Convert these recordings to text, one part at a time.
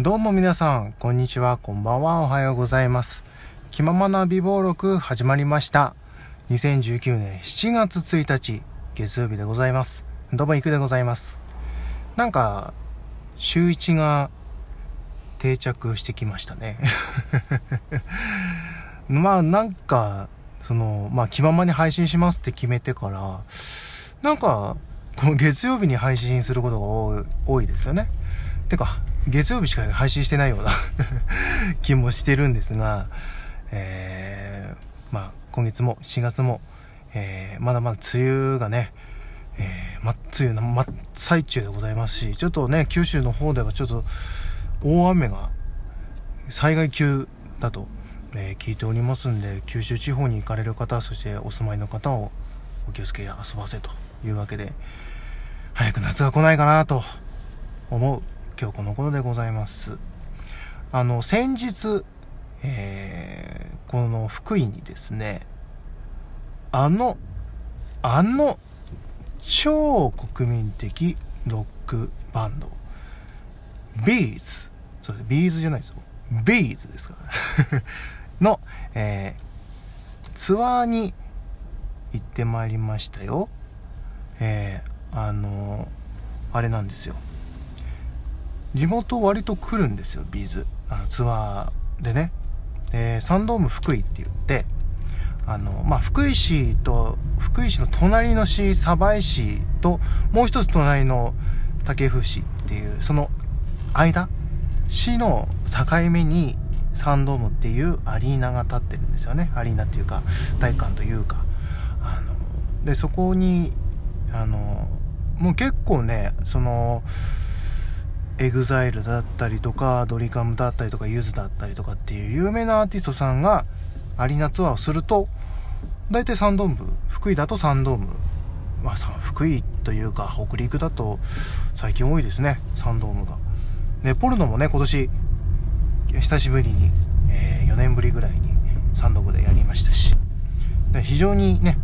どうも皆さん、こんにちは、こんばんは、おはようございます。気ままな美貌録始まりました。2019年7月1日、月曜日でございます。どうもいくでございます。なんか、週1が定着してきましたね。まあなんか、その、まあ気ままに配信しますって決めてから、なんか、この月曜日に配信することが多い多いですよね。てか、月曜日しか配信してないような 気もしてるんですが、えー、まあ今月も4月も、えーまだまだ梅雨がね、えー、ま、梅雨の真っ最中でございますし、ちょっとね、九州の方ではちょっと大雨が災害級だと、えー聞いておりますんで、九州地方に行かれる方、そしてお住まいの方をお気をつけ遊ばせというわけで、早く夏が来ないかなと思う今日この頃でございます。あの、先日、えーこの福井にですね、あの、あの、超国民的ロックバンド、 B'z、そうです、ビーズじゃないですよ。 B'z ですから。の、えーツアーに行ってまいりましたよ。えーあのあれなんですよ。地元割と来るんですよ、ビーズ。あのツアーでね。で、サンドーム福井って言って、あの、まあ、福井市と、福井市の隣の市、鯖江市と、もう一つ隣の武生市っていう、その間、市の境目にサンドームっていうアリーナが立ってるんですよね。アリーナっていうか、体育館というか。あの、で、そこに、あの、もう結構ね、その、 EXILE だったりとか、ドリカムだったりとか、ゆずだったりとかっていう有名なアーティストさんがアリーナツアーをすると、大体サンドーム、福井だとサンドーム、まあさ、福井というか北陸だと最近多いですね、サンドームが。で、ポルノもね、今年、久しぶりに、え4年ぶりぐらいにサンドームでやりましたし、非常にね、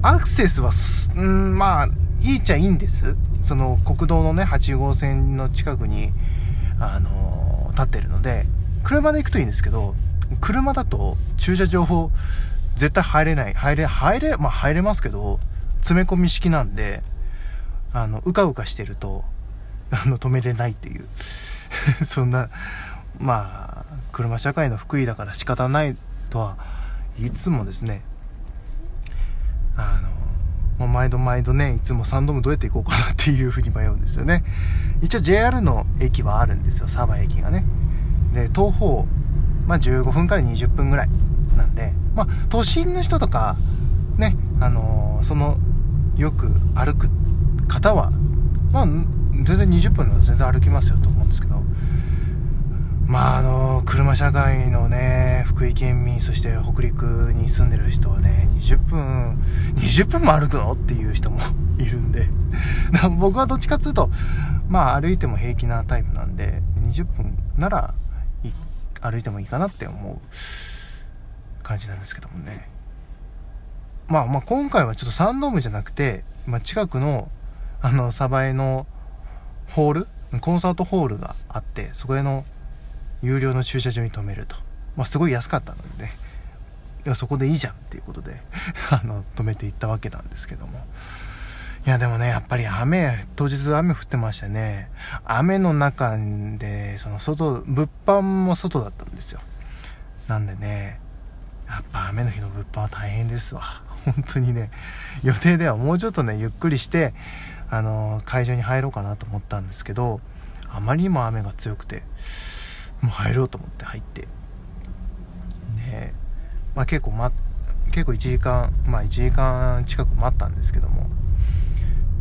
アクセスはす、うん、まあ、いいちゃいいんです。その国道のね、8号線の近くに、あの立ってるので、車で行くといいんですけど、車だと駐車場絶対入れない。入れ、入れ、まあ入れますけど、詰め込み式なんで、あの、うかうかしてると、あの、止めれないっていう。そんな、まあ、車社会の福井だから仕方ないとはいつもですね、あの、もう毎度毎度ね、いつもサンドームどうやって行こうかなっていうふうに迷うんですよね。一応 JR の駅はあるんですよ、鯖駅がね。で、東方、まあ15分から20分ぐらいなんで、まあ都心の人とか、ね、あのーその、よく歩く方は、まあ、全然20分なら全然歩きますよと、まああの車社会のね福井県民そして北陸に住んでる人はね20分20分も歩くのっていう人もいるんで 僕はどっちかっつうとまあ歩いても平気なタイプなんで20分なら歩いてもいいかなって思う感じなんですけどもね。まあまあ今回はちょっとサンドームじゃなくて、まあ、近くのあの鯖江のホールコンサートホールがあってそこへの有料の駐車場に止めると。まあ、すごい安かったのでね。いや、そこでいいじゃんっていうことで、あの、止めていったわけなんですけども。いや、でもね、やっぱり雨、当日雨降ってましてね、雨の中で、その外、物販も外だったんですよ。なんでね、やっぱ雨の日の物販は大変ですわ。本当にね、予定ではもうちょっとね、ゆっくりして、あの、会場に入ろうかなと思ったんですけど、あまりにも雨が強くて、もう入ろうと思って入って。ねまあ結構ま結構1時間まあ1時間近く待ったんですけども。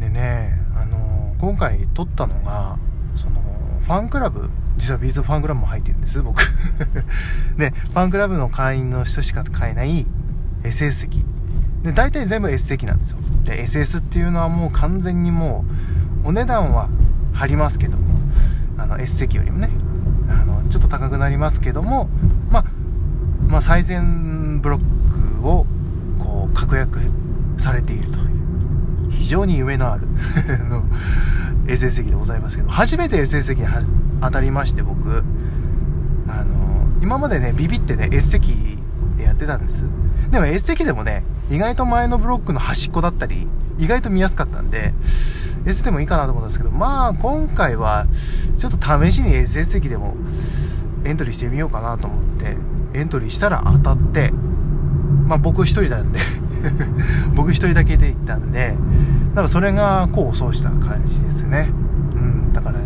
でねあの今回撮ったのがそのファンクラブ実はビーズファンクラブも入ってるんです僕。で ファンクラブの会員の人しか買えない SS 席。で大体全部 S 席なんですよ。で SS っていうのはもう完全にもうお値段は張りますけども。あの S 席よりもね。ちょっと高くなりますけども、まあ、まあ最善ブロックをこう確約されているという非常に夢のある の SS 席でございますけど初めて SS 席に当たりまして僕あの今までねビビってね S 席でやってたんです。でも S 席でもね意外と前のブロックの端っこだったり意外と見やすかったんで S でもいいかなと思ったんですけどまあ今回はちょっと試しに SS 席でもエントリーしてみようかなと思ってエントリーしたら当たってまあ僕一人なんで 僕一人だけで行ったんでだからそれが功を奏した感じですね。うんだからね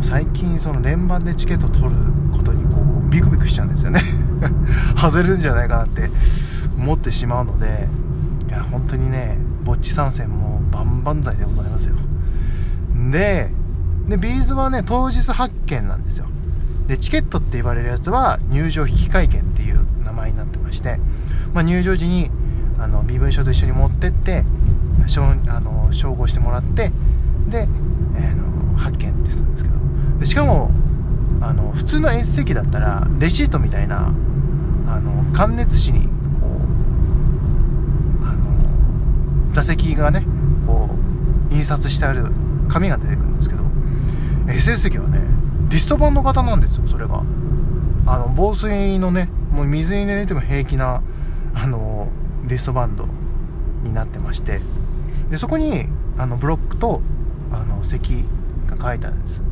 最近その連番でチケット取ることにこうビクビクしちゃうんですよね。外れるんじゃないかなって思ってしまうのでいや本当にねぼっち参戦も万々歳でございます。ででビーズはね当日発券なんですよ。でチケットって言われるやつは入場引換券っていう名前になってまして、まあ、入場時にあの身分証と一緒に持ってってあの照合してもらってで、えー、の発券ってするんですけど。でしかもあの普通の S 席だったらレシートみたいなあの感熱紙にこうあの座席がねこう印刷してある紙が出てくるんですけど SS 席はねリストバンド型なんですよそれが。あの防水のねもう水に入れても平気なあのリストバンドになってまして。でそこにあのブロックとあの席が書いてあるんです。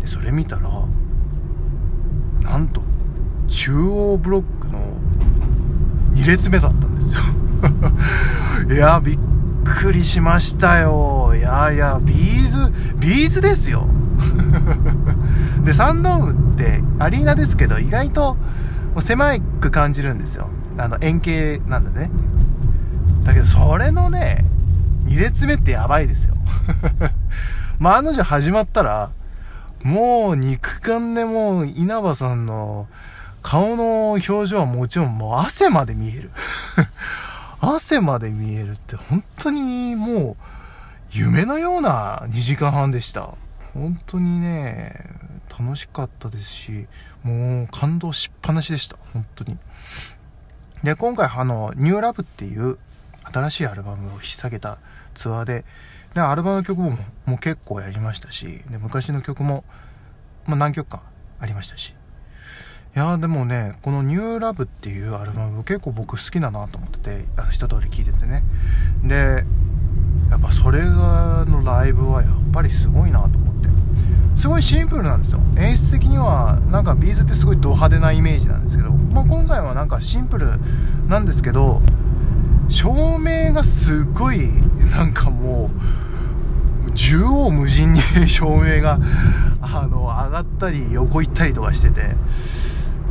でそれ見たらなんと中央ブロックの2列目だったんですよ。いやびっくりしましたよ。いやいや B'z B'z ですよ。でサンドームってアリーナですけど意外と狭く感じるんですよ。あの円形なんだね。だけどそれのね2列目ってやばいですよ。まあ、案の定始まったら、もう肉眼でもう稲葉さんの顔の表情はもちろんもう汗まで見える。汗まで見えるって本当にもう夢のような2時間半でした。本当にね、楽しかったですし、もう感動しっぱなしでした。本当に。で、今回あの、ニューラブっていう新しいアルバムを引っ提げたツアーで、でアルバムの曲ももう結構やりましたしで昔の曲も、まあ、何曲かありましたしいやでもねこの「ニューラブっていうアルバム結構僕好きだなと思っててあの一通り聴いててね。でやっぱそれがのライブはやっぱりすごいなと思って。すごいシンプルなんですよ。演出的にはなんかビーズってすごいド派手なイメージなんですけど、まあ、今回はなんかシンプルなんですけど照明がすごいなんかもう縦横無尽に 照明があの上がったり横行ったりとかしてて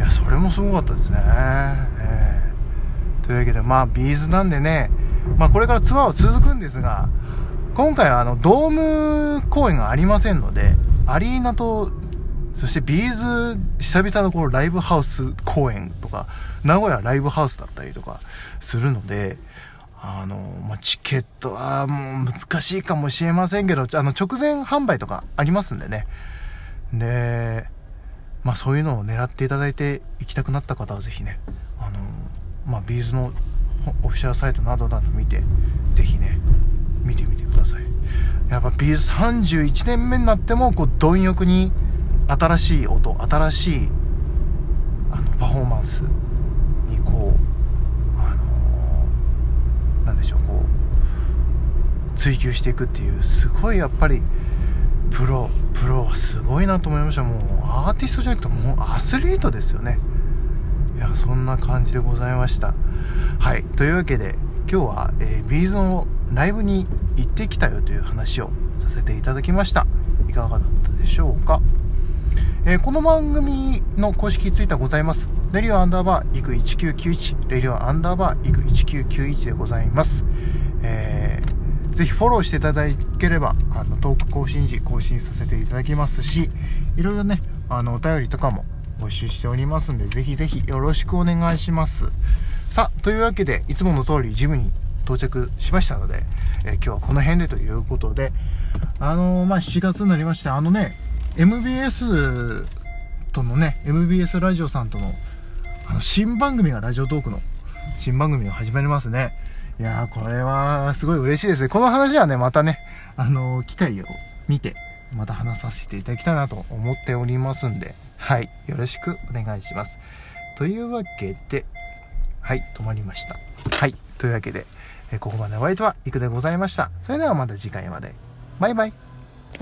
いやそれもすごかったですね、えー、というわけでまあ B'z なんでねまあこれからツアーは続くんですが今回はあのドーム公演がありませんのでアリーナとそして B'z 久々のこのライブハウス公演とか名古屋ライブハウスだったりとかするのであの、まあ、チケットはもう難しいかもしれませんけど、あの、直前販売とかありますんでね。で、まあそういうのを狙っていただいて行きたくなった方はぜひね、あの、まあ B'z のオフィシャルサイトなどなど見て、ぜひね、見てみてください。やっぱ B'z 31年目になっても、こう、貪欲に新しい音、新しい、あの、パフォーマンスにこう、なんでしょうこう追求していくっていうすごいやっぱりプロプロはすごいなと思いました。もうアーティストじゃなくてもうアスリートですよね。いやそんな感じでございました。はい。というわけで今日は、えー、ビーズのライブに行ってきたよという話をさせていただきました。いかがだったでしょうか？えー、この番組の公式ツイッターございます。レディオアンダーバーイク1991、レディオアンダーバーイク1991でございます。ぜひフォローしていただければ、あの、トーク更新時更新させていただきますし、いろいろね、あの、お便りとかも募集しておりますんで、ぜひぜひよろしくお願いします。さあ、というわけで、いつもの通りジムに到着しましたので、え、今日はこの辺でということで、あのー、まあ、7月になりまして、あのね、MBS とのね MBS ラジオさんとのあの新番組がラジオトークの新番組が始まりますねいやーこれはすごい嬉しいですねこの話はねまたねあの機会を見てまた話させていただきたいなと思っておりますんで、はい、よろしくお願いします。というわけで、はい、止まりました。はい、というわけで、えここまでお相手は、いくでございました。それではまた次回まで。バイバイ。